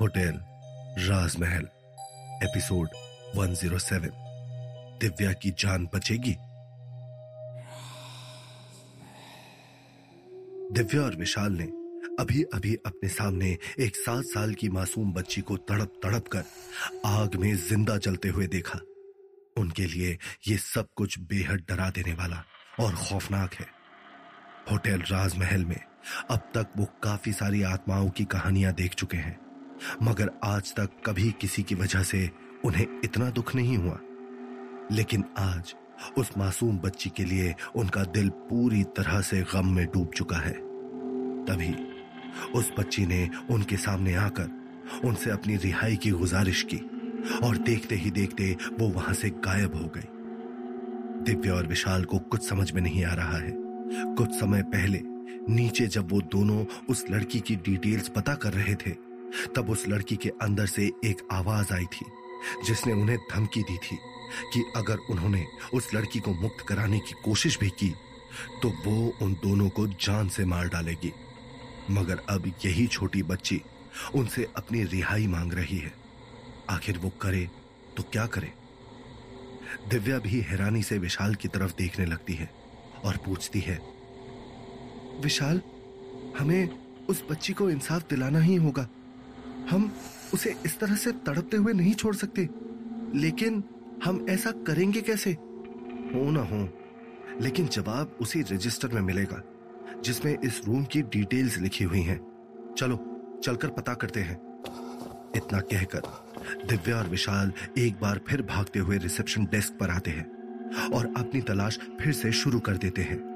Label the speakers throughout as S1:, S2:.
S1: Hotel, राजमहल, episode 107 Divya की जान बचेगी। दिव्या और विशाल ने अभी अभी अपने सामने एक सात साल की मासूम बच्ची को तड़प तड़प कर आग में ज़िंदा जलते हुए देखा। उनके लिए यह सब कुछ बेहद डरा देने वाला और खौफनाक है। होटल, राजमहल में अब तक वो काफ़ी सारी आत्माओं की कहानियाँ देख चुके हैं। मगर आज तक कभी किसी की वजह से उन्हें इतना दुख नहीं हुआ। लेकिन आज उस मासूम बच्ची के लिए उनका दिल पूरी तरह से गम में डूब चुका है। तभी उस बच्ची ने उनके सामने आकर उनसे अपनी रिहाई की गुजारिश की और देखते ही देखते वो वहाँ से गायब हो गई। दिव्या और विशाल को कुछ समझ में नहीं आ रहा है। कुछ समय पहले नीचे जब वो दोनों उस लड़की की डिटेल्स पता कर रहे थे तब उस लड़की के अंदर से एक आवाज़ आई थी, जिसने उन्हें धमकी दी थी कि अगर उन्होंने उस लड़की को मुक्त कराने की कोशिश भी की तो वो उन दोनों को जान से मार डालेगी। मगर अब यही छोटी बच्ची उनसे अपनी रिहाई मांग रही है। आखिर वो करे तो क्या करे? दिव्या भी हैरानी से विशाल की तरफ़ देखने लगती है और पूछती है, विशाल, हमें उस बच्ची को इंसाफ दिलाना ही होगा। हम उसे इस तरह से तड़पते हुए नहीं छोड़ सकते। लेकिन हम ऐसा करेंगे कैसे? हो ना हो। लेकिन जवाब उसी रजिस्टर में मिलेगा, जिसमें इस रूम की डिटेल्स लिखी हुई हैं। चलो, चलकर पता करते हैं। इतना कहकर दिव्या और विशाल एक बार फिर भागते हुए रिसेप्शन डेस्क पर आते हैं और अपनी तलाश फिर से शुरू कर देते हैं।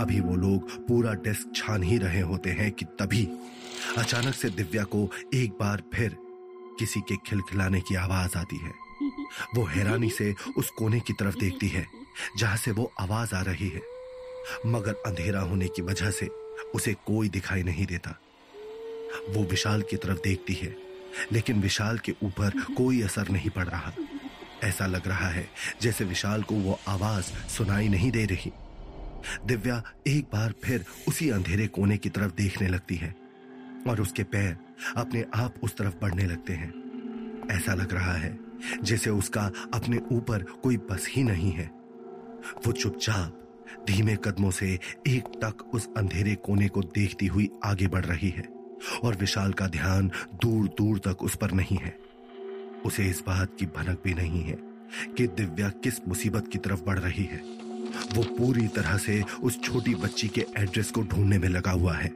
S1: अभी वो लोग पूरा डेस्क छान ही रहे होते हैं कि तभी अचानक से दिव्या को एक बार फिर किसी के खिलखिलाने की आवाज़ आती है। वो हैरानी से उस कोने की तरफ़ देखती है, जहाँ से वो आवाज़ आ रही है। मगर अंधेरा होने की वजह से उसे कोई दिखाई नहीं देता। वो विशाल की तरफ़ देखती है, लेकिन विशाल के ऊपर कोई असर नहीं पड़ रहा। ऐसा लग रहा है जैसे विशाल को वो आवाज़ सुनाई नहीं दे रही। दिव्या एक बार फिर उसी अंधेरे कोने की तरफ़ देखने लगती है। और उसके पैर अपने आप उस तरफ़ बढ़ने लगते हैं। ऐसा लग रहा है, जैसे उसका अपने ऊपर कोई बस ही नहीं है। वो चुपचाप धीमे कदमों से एक टक उस अंधेरे कोने को देखती हुई आगे बढ़ रही है और विशाल का ध्यान दूर दूर तक उस पर नहीं है। उसे इस बात की भनक भी नहीं है कि दिव्या किस मुसीबत की तरफ़ बढ़ रही है। वो पूरी तरह से उस छोटी बच्ची के एड्रेस को ढूँढने में लगा हुआ है,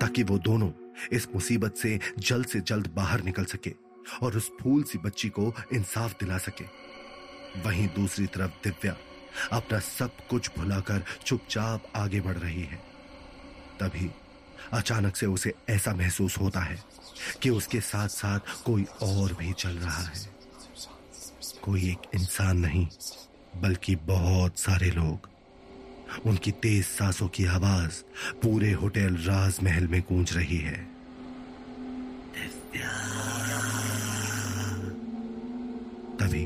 S1: ताकि वो दोनों इस मुसीबत से जल्द से जल्द बाहर निकल सके और उस फूल सी बच्ची को इंसाफ दिला सके। वहीं दूसरी तरफ़ दिव्या अपना सब कुछ भुलाकर चुपचाप आगे बढ़ रही है। तभी अचानक से उसे ऐसा महसूस होता है कि उसके साथ साथ कोई और भी चल रहा है। कोई एक इंसान नहीं, बल्कि बहुत सारे लोग। उनकी तेज सांसों की आवाज़ पूरे होटल राजमहल में गूंज रही है। तभी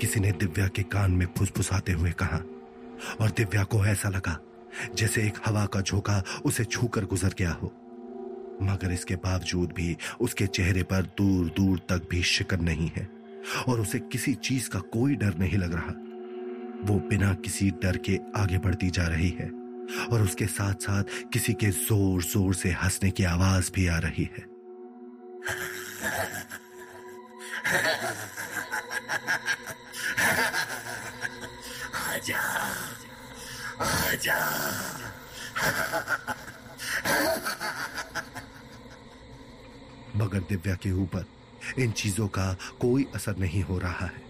S1: किसी ने दिव्या के कान में फुसफुसाते हुए कहा, और दिव्या को ऐसा लगा जैसे एक हवा का झोंका उसे छूकर गुजर गया हो। मगर इसके बावजूद भी उसके चेहरे पर दूर दूर तक भी शिकन नहीं है, और उसे किसी चीज़ का कोई डर नहीं लग रहा। वो बिना किसी डर के आगे बढ़ती जा रही है और उसके साथ साथ किसी के ज़ोर ज़ोर से हंसने की आवाज़ भी आ रही है।
S2: आजा आजा।
S1: मगर दिव्या के ऊपर इन चीज़ों का कोई असर नहीं हो रहा है।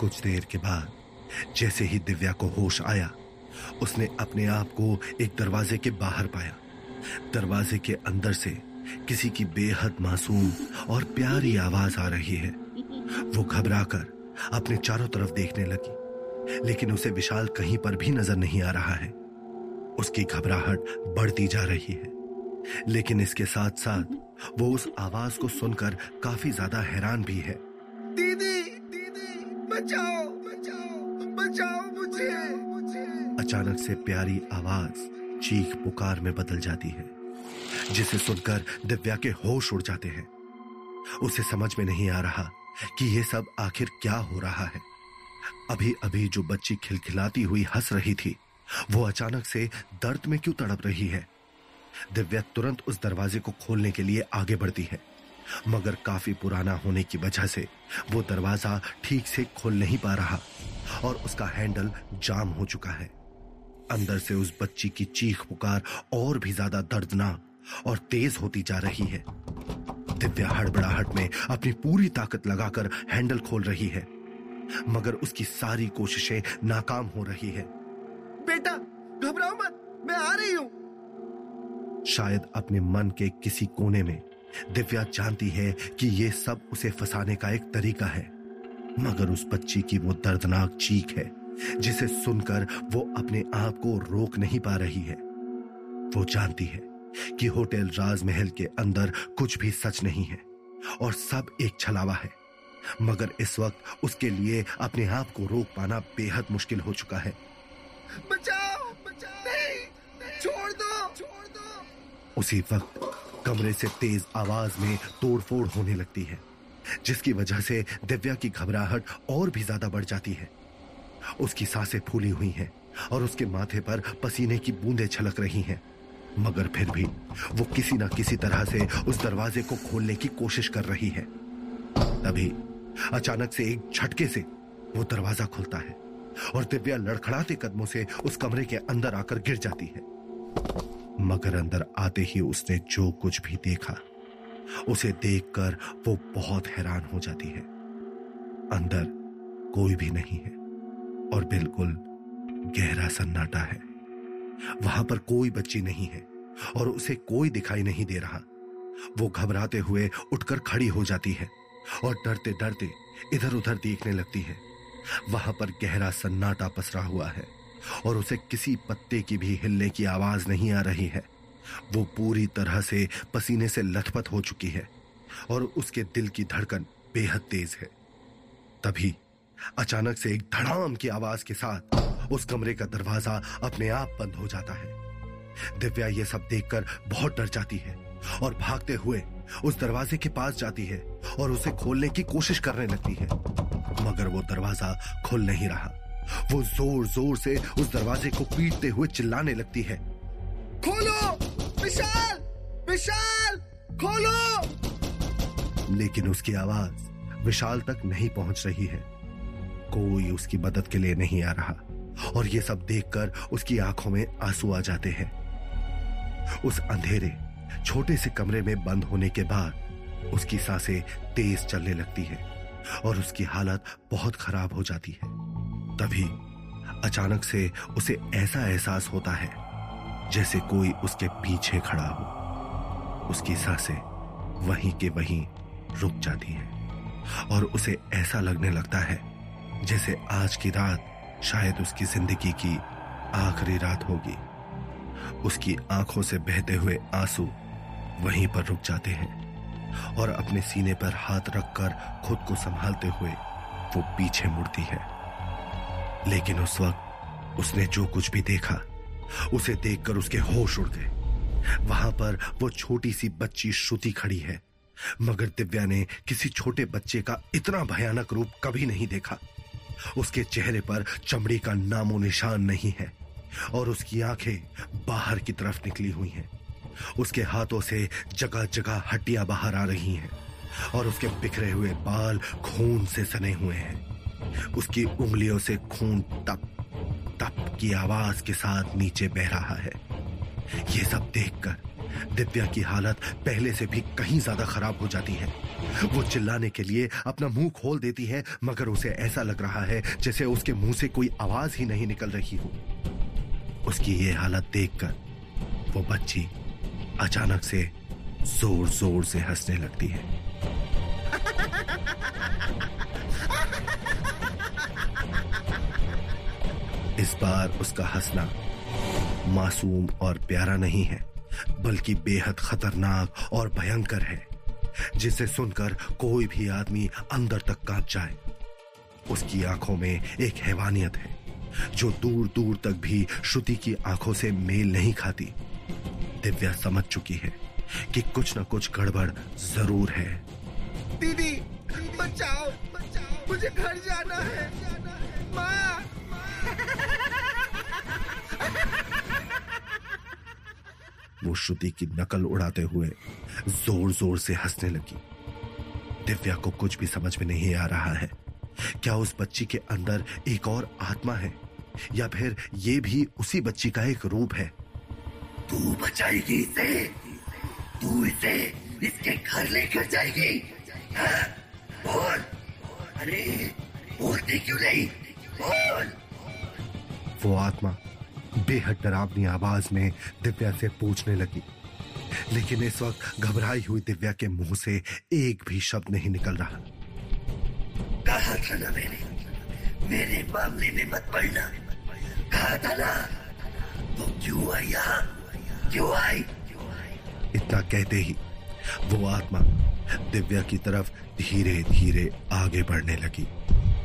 S1: कुछ देर के बाद जैसे ही दिव्या को होश आया, उसने अपने आप को एक दरवाजे के बाहर पाया। दरवाजे के अंदर से किसी की बेहद मासूम और प्यारी आवाज़ आ रही है। वो घबराकर अपने चारों तरफ़ देखने लगी, लेकिन उसे विशाल कहीं पर भी नज़र नहीं आ रहा है। उसकी घबराहट बढ़ती जा रही है, लेकिन इसके साथ साथ वो उस आवाज़ को सुनकर काफ़ी ज़्यादा हैरान भी है।
S2: दीदी दीदी, बचाओ।
S1: अचानक से प्यारी आवाज़ चीख पुकार में बदल जाती है, जिसे सुनकर दिव्या के होश उड़ जाते हैं। उसे समझ में नहीं आ रहा कि यह सब आखिर क्या हो रहा है। अभी अभी जो बच्ची खिलखिलाती हुई हंस रही थी, वो अचानक से दर्द में क्यों तड़प रही है? दिव्या तुरंत उस दरवाजे को खोलने के लिए आगे बढ़ती है, मगर काफ़ी पुराना होने की वजह से वो दरवाज़ा ठीक से खोल नहीं पा रहा और उसका हैंडल जाम हो चुका है। अंदर से उस बच्ची की चीख पुकार और भी ज़्यादा दर्दनाक और तेज होती जा रही है। दिव्या हड़बड़ाहट में अपनी पूरी ताकत लगाकर हैंडल खोल रही है मगर उसकी सारी कोशिशें नाकाम हो रही है।
S2: बेटा घबराओ मत मैं आ रही हूँ।
S1: शायद अपने मन के किसी कोने में दिव्या जानती है कि यह सब उसे फंसाने का एक तरीका है मगर उस बच्ची की वो दर्दनाक चीख है। जिसे सुनकर वो अपने आप को रोक नहीं पा रही है। वो जानती है कि होटल राजमहल के अंदर कुछ भी सच नहीं है और सब एक छलावा है। मगर इस वक्त उसके लिए अपने आप को रोक पाना बेहद मुश्किल हो चुका है।
S2: बचाओ बचाओ। नहीं, नहीं। छोड़ दो छोड़ दो।
S1: उसी वक्त कमरे से तेज आवाज़ में तोड़फोड़ होने लगती है जिसकी वजह से दिव्या की घबराहट और भी ज़्यादा बढ़ जाती है। उसकी साँसें फूली हुई हैं और उसके माथे पर पसीने की बूंदें छलक रही हैं। मगर फिर भी वो किसी ना किसी तरह से उस दरवाजे को खोलने की कोशिश कर रही है। तभी अचानक से एक झटके से वो दरवाज़ा खुलता है और दिव्या लड़खड़ाते कदमों से उस कमरे के अंदर आकर गिर जाती है। मगर अंदर आते ही उसने जो कुछ भी देखा, उसे देखकर वो बहुत हैरान हो जाती है। अंदर कोई भी नहीं है। और बिल्कुल गहरा सन्नाटा है। वहाँ पर कोई बच्ची नहीं है और उसे कोई दिखाई नहीं दे रहा। वो घबराते हुए उठकर खड़ी हो जाती है और डरते डरते इधर उधर देखने लगती है। वहाँ पर गहरा सन्नाटा पसरा हुआ है और उसे किसी पत्ते की भी हिलने की आवाज़ नहीं आ रही है। वो पूरी तरह से पसीने से लथपथ हो चुकी है और उसके दिल की धड़कन बेहद तेज है। तभी अचानक से एक धड़ाम की आवाज़ के साथ उस कमरे का दरवाज़ा अपने आप बंद हो जाता है। दिव्या ये सब देखकर बहुत डर जाती है और भागते हुए उस दरवाजे के पास जाती है और उसे खोलने की कोशिश करने लगती है। मगर वो दरवाज़ा खुल नहीं रहा। वो ज़ोर ज़ोर से उस दरवाजे को पीटते हुए चिल्लाने लगती है।
S2: खोलो! विशाल! विशाल! खोलो!
S1: लेकिन उसकी आवाज़ विशाल तक नहीं पहुँच रही है। कोई उसकी मदद के लिए नहीं आ रहा। और ये सब देखकर उसकी आँखों में आँसू आ जाते हैं। उस अंधेरे, छोटे से कमरे में बंद होने के बाद उसकी साँसें तेज चलने लगती है और उसकी हालत बहुत खराब हो जाती है। तभी अचानक से उसे ऐसा एहसास होता है, जैसे कोई उसके पीछे खड़ा हो। उसकी साँसें वहीं के वहीं रुक जाती हैं और उसे ऐसा लगने लगता है जैसे आज की रात शायद उसकी ज़िंदगी की आखिरी रात होगी। उसकी आँखों से बहते हुए आँसू वहीं पर रुक जाते हैं और अपने सीने पर हाथ रखकर खुद को संभालते हुए वो पीछे मुड़ती है। लेकिन उस वक्त उसने जो कुछ भी देखा, उसे देखकर उसके होश उड़ गए। वहाँ पर वो छोटी सी बच्ची श्रुति खड़ी है, मगर दिव्या ने किसी छोटे बच्चे का इतना भयानक रूप कभी नहीं देखा। उसके चेहरे पर चमड़ी का नामो निशान नहीं है और उसकी आँखें बाहर की तरफ़ निकली हुई हैं। उसके हाथों से जगह जगह हड्डियाँ बाहर आ रही हैं और उसके बिखरे हुए बाल खून से सने हुए हैं। उसकी उंगलियों से खून टप टप की आवाज़ के साथ नीचे बह रहा है। ये सब देखकर दिव्या की हालत पहले से भी कहीं ज़्यादा खराब हो जाती है। वो चिल्लाने के लिए अपना मुँह खोल देती है, मगर उसे ऐसा लग रहा है जैसे उसके मुँह से कोई आवाज़ ही नहीं निकल रही हो। उसकी ये हालत देखकर वो बच्ची अचानक से ज़ोर ज़ोर से हंसने लगती है। इस बार उसका हंसना मासूम और प्यारा नहीं है। बल्कि बेहद खतरनाक और भयंकर है, जिसे सुनकर कोई भी आदमी अंदर तक काँप जाए। उसकी आँखों में एक हैवानियत है, जो दूर दूर तक भी श्रुति की आँखों से मेल नहीं खाती। दिव्या समझ चुकी है कि कुछ ना कुछ गड़बड़ ज़रूर है।
S2: दीदी, बचाओ बचाओ, मुझे घर जाना है। माँ
S1: वो श्रुति की नकल उड़ाते हुए ज़ोर ज़ोर से हंसने लगी। दिव्या को कुछ भी समझ में नहीं आ रहा है। क्या उस बच्ची के अंदर एक और आत्मा है? या फिर ये भी उसी बच्ची का एक रूप है?
S3: तू बचाएगी इसे। तू इसे इसके घर लेकर जाएगी। हाँ? बोल। अरे बोलती क्यों नहीं? बोल।
S1: वो आत्मा बेहद डरावनी आवाज़ में दिव्या से पूछने लगी। लेकिन इस वक्त घबराई हुई दिव्या के मुँह से एक भी शब्द नहीं निकल रहा।
S3: कहा था ना मेरे मामले में मत पड़ना कहा था ना? तो क्यों आई यहाँ? क्यों आई?
S1: इतना कहते ही वो आत्मा दिव्या की तरफ़ धीरे धीरे आगे बढ़ने लगी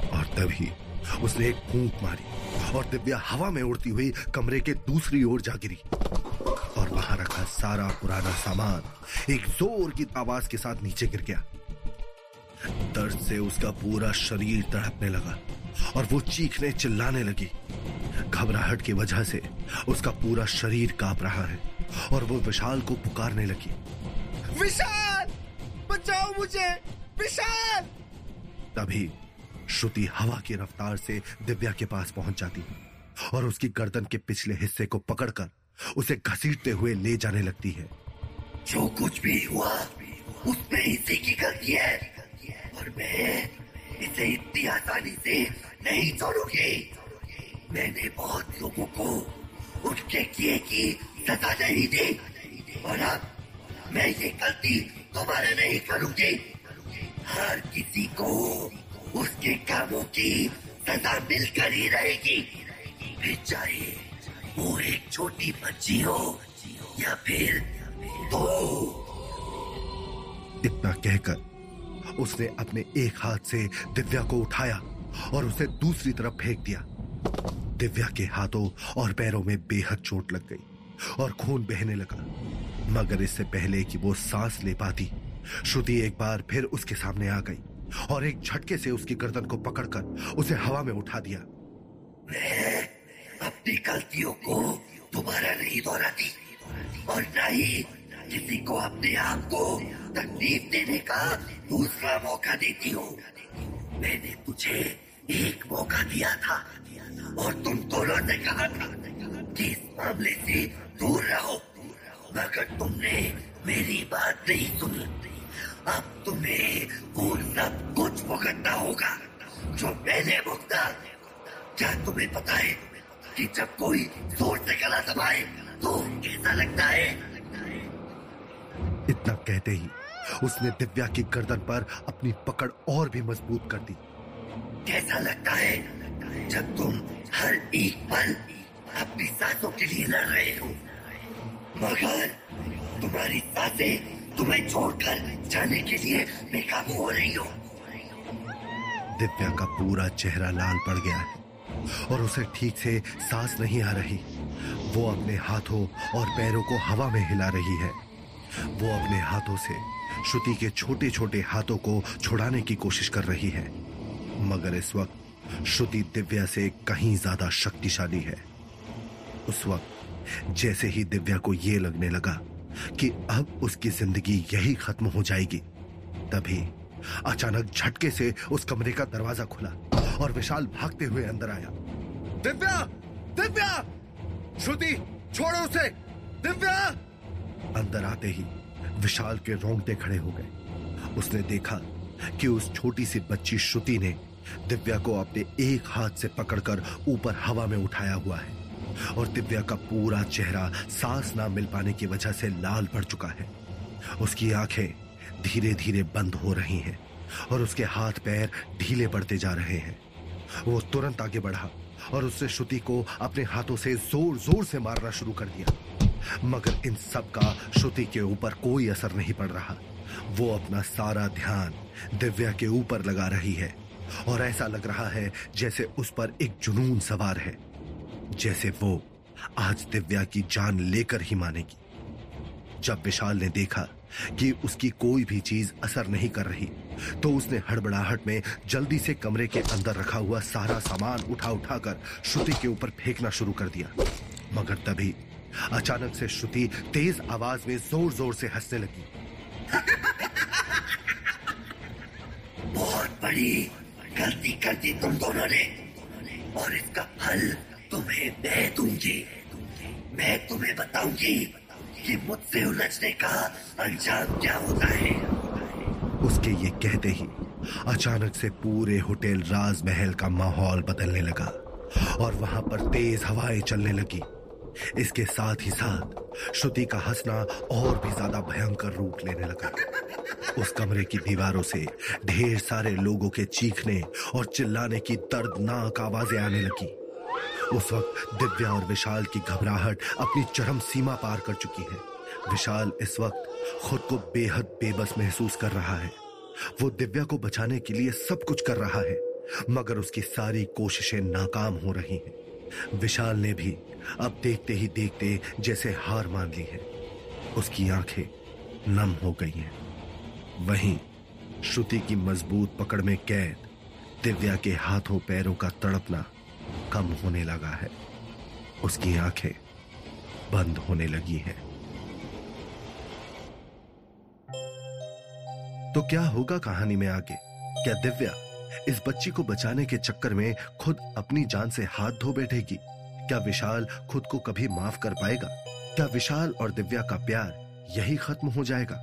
S1: और तभी उसने एक फूंक मारी। और दिव्या हवा में उड़ती हुई कमरे के दूसरी ओर जा गिरी और वहाँ रखा सारा पुराना सामान एक ज़ोर की आवाज़ के साथ नीचे गिर गया। दर्द से उसका पूरा शरीर तड़पने लगा और वो चीखने चिल्लाने लगी। घबराहट की वजह से उसका पूरा शरीर काँप रहा है और वो विशाल को पुकारने लगी।
S2: विशाल बचाओ मुझे! विशाल!
S1: तभी श्रुति हवा की रफ्तार से दिव्या के पास पहुँच जाती है और उसकी गर्दन के पिछले हिस्से को पकड़कर उसे घसीटते हुए ले जाने लगती है।
S3: जो कुछ भी हुआ उसमें इसी की गलती है। और मैं इसे इतनी आसानी से नहीं छोड़ूँगी। मैंने बहुत लोगों को उनके किए की सजा नहीं दी। और अब मैं ये गलती दोबारा नहीं करूँगी। हर किसी को उसके कामों की सजा मिलकर ही रहेगी। चाहे वो एक छोटी बच्ची हो या फिर तो
S1: इतना कहकर उसने अपने एक हाथ से दिव्या को उठाया और उसे दूसरी तरफ़ फेंक दिया। दिव्या के हाथों और पैरों में बेहद चोट लग गई और खून बहने लगा। मगर इससे पहले कि वो सांस ले पाती, श्रुति एक बार फिर उसके सामने आ गई। और एक झटके से उसकी गर्दन को पकड़कर उसे हवा में उठा दिया।
S3: मैं अपनी गलतियों को दोबारा नहीं दोहराती और न ही किसी को अपने आप को तकलीफ़ देने का दूसरा मौका देती हूँ। मैंने तुझे एक मौका दिया था और तुम दोनों ने कहा था कि इस मामले से दूर रहो। मगर तुमने मेरी बात नहीं सुनी। अब तुम्हें वो सब कुछ भुगतना होगा जो मैंने भुगता। क्या तुम्हें पता है कि जब कोई ज़ोर से गला दबाए तो कैसा लगता है?
S1: इतना कहते ही उसने दिव्या की गर्दन पर अपनी पकड़ और भी मज़बूत कर दी।
S3: कैसा लगता है जब तुम हर एक पल अपनी सांसों के लिए लड़ रहे हो? मगर तुम्हारी साँसें तुम्हें छोड़कर जाने के लिए बेकाबू हो रही हो।
S1: दिव्या का पूरा चेहरा लाल पड़ गया है और उसे ठीक से सांस नहीं आ रही। वो अपने हाथों और पैरों को हवा में हिला रही है। वो अपने हाथों से श्रुति के छोटे छोटे हाथों को छुड़ाने की कोशिश कर रही है। मगर इस वक्त श्रुति दिव्या से कहीं ज़्यादा शक्तिशाली है। उस वक्त जैसे ही दिव्या को यह लगने लगा कि अब उसकी ज़िंदगी यही खत्म हो जाएगी। तभी अचानक झटके से उस कमरे का दरवाज़ा खुला और विशाल भागते हुए अंदर आया।
S2: दिव्या! दिव्या! श्रुति, छोड़ो उसे! दिव्या!
S1: अंदर आते ही विशाल के रोंगटे खड़े हो गए। उसने देखा कि उस छोटी सी बच्ची श्रुति ने दिव्या को अपने एक हाथ से पकड़कर ऊपर हवा में उठाया हुआ है। और दिव्या का पूरा चेहरा सांस ना मिल पाने की वजह से लाल पड़ चुका है। उसकी आँखें धीरे धीरे बंद हो रही हैं और उसके हाथ पैर ढीले पड़ते जा रहे हैं। वो तुरंत आगे बढ़ा और उससे श्रुति को अपने हाथों से ज़ोर ज़ोर से मारना शुरू कर दिया। मगर इन सब का श्रुति के ऊपर कोई असर नहीं पड़ रहा। वो अपना सारा ध्यान दिव्या के ऊपर लगा रही है और ऐसा लग रहा है जैसे उस पर एक जुनून सवार है। जैसे वो आज दिव्या की जान लेकर ही मानेगी। जब विशाल ने देखा कि उसकी कोई भी चीज़ असर नहीं कर रही तो उसने हड़बड़ाहट में जल्दी से कमरे के अंदर रखा हुआ सारा सामान उठा उठाकर श्रुति के ऊपर फेंकना शुरू कर दिया। मगर तभी अचानक से श्रुति तेज आवाज़ में ज़ोर ज़ोर से हंसने लगी।
S3: बहुत बड़ी गलती कर दी तुम दोनों ने, और इसका हल तुम्हें, मैं दूँगी। मैं तुम्हें बताऊँगी कि मुझसे उलझने का अंजाम क्या होता है।
S1: उसके ये कहते ही अचानक से पूरे होटल राजमहल का माहौल बदलने लगा और वहाँ पर तेज हवाएँ चलने लगी। इसके साथ ही साथ श्रुति का हंसना और भी ज़्यादा भयंकर रूप लेने लगा। उस कमरे की दीवारों से ढेर सारे लोगों के चीखने और चिल्लाने की दर्दनाक आवाज़ें आने लगी। उस वक्त दिव्या और विशाल की घबराहट अपनी चरम सीमा पार कर चुकी है। विशाल इस वक्त खुद को बेहद बेबस महसूस कर रहा है। वो दिव्या को बचाने के लिए सब कुछ कर रहा है, मगर उसकी सारी कोशिशें नाकाम हो रही हैं। विशाल ने भी अब देखते ही देखते जैसे हार मान ली है। उसकी आँखें नम हो गई हैं। वहीं श्रुति की मज़बूत पकड़ में कैद दिव्या के हाथों पैरों का तड़पना कम होने लगा है। उसकी आँखें बंद होने लगी हैं। तो क्या होगा कहानी में आगे? क्या दिव्या इस बच्ची को बचाने के चक्कर में खुद अपनी जान से हाथ धो बैठेगी? क्या विशाल खुद को कभी माफ़ कर पाएगा? क्या विशाल और दिव्या का प्यार यही खत्म हो जाएगा?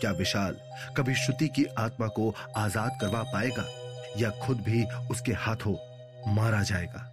S1: क्या विशाल कभी श्रुति की आत्मा को आज़ाद करवा पाएगा? या खुद भी उसके हाथों मारा जाएगा?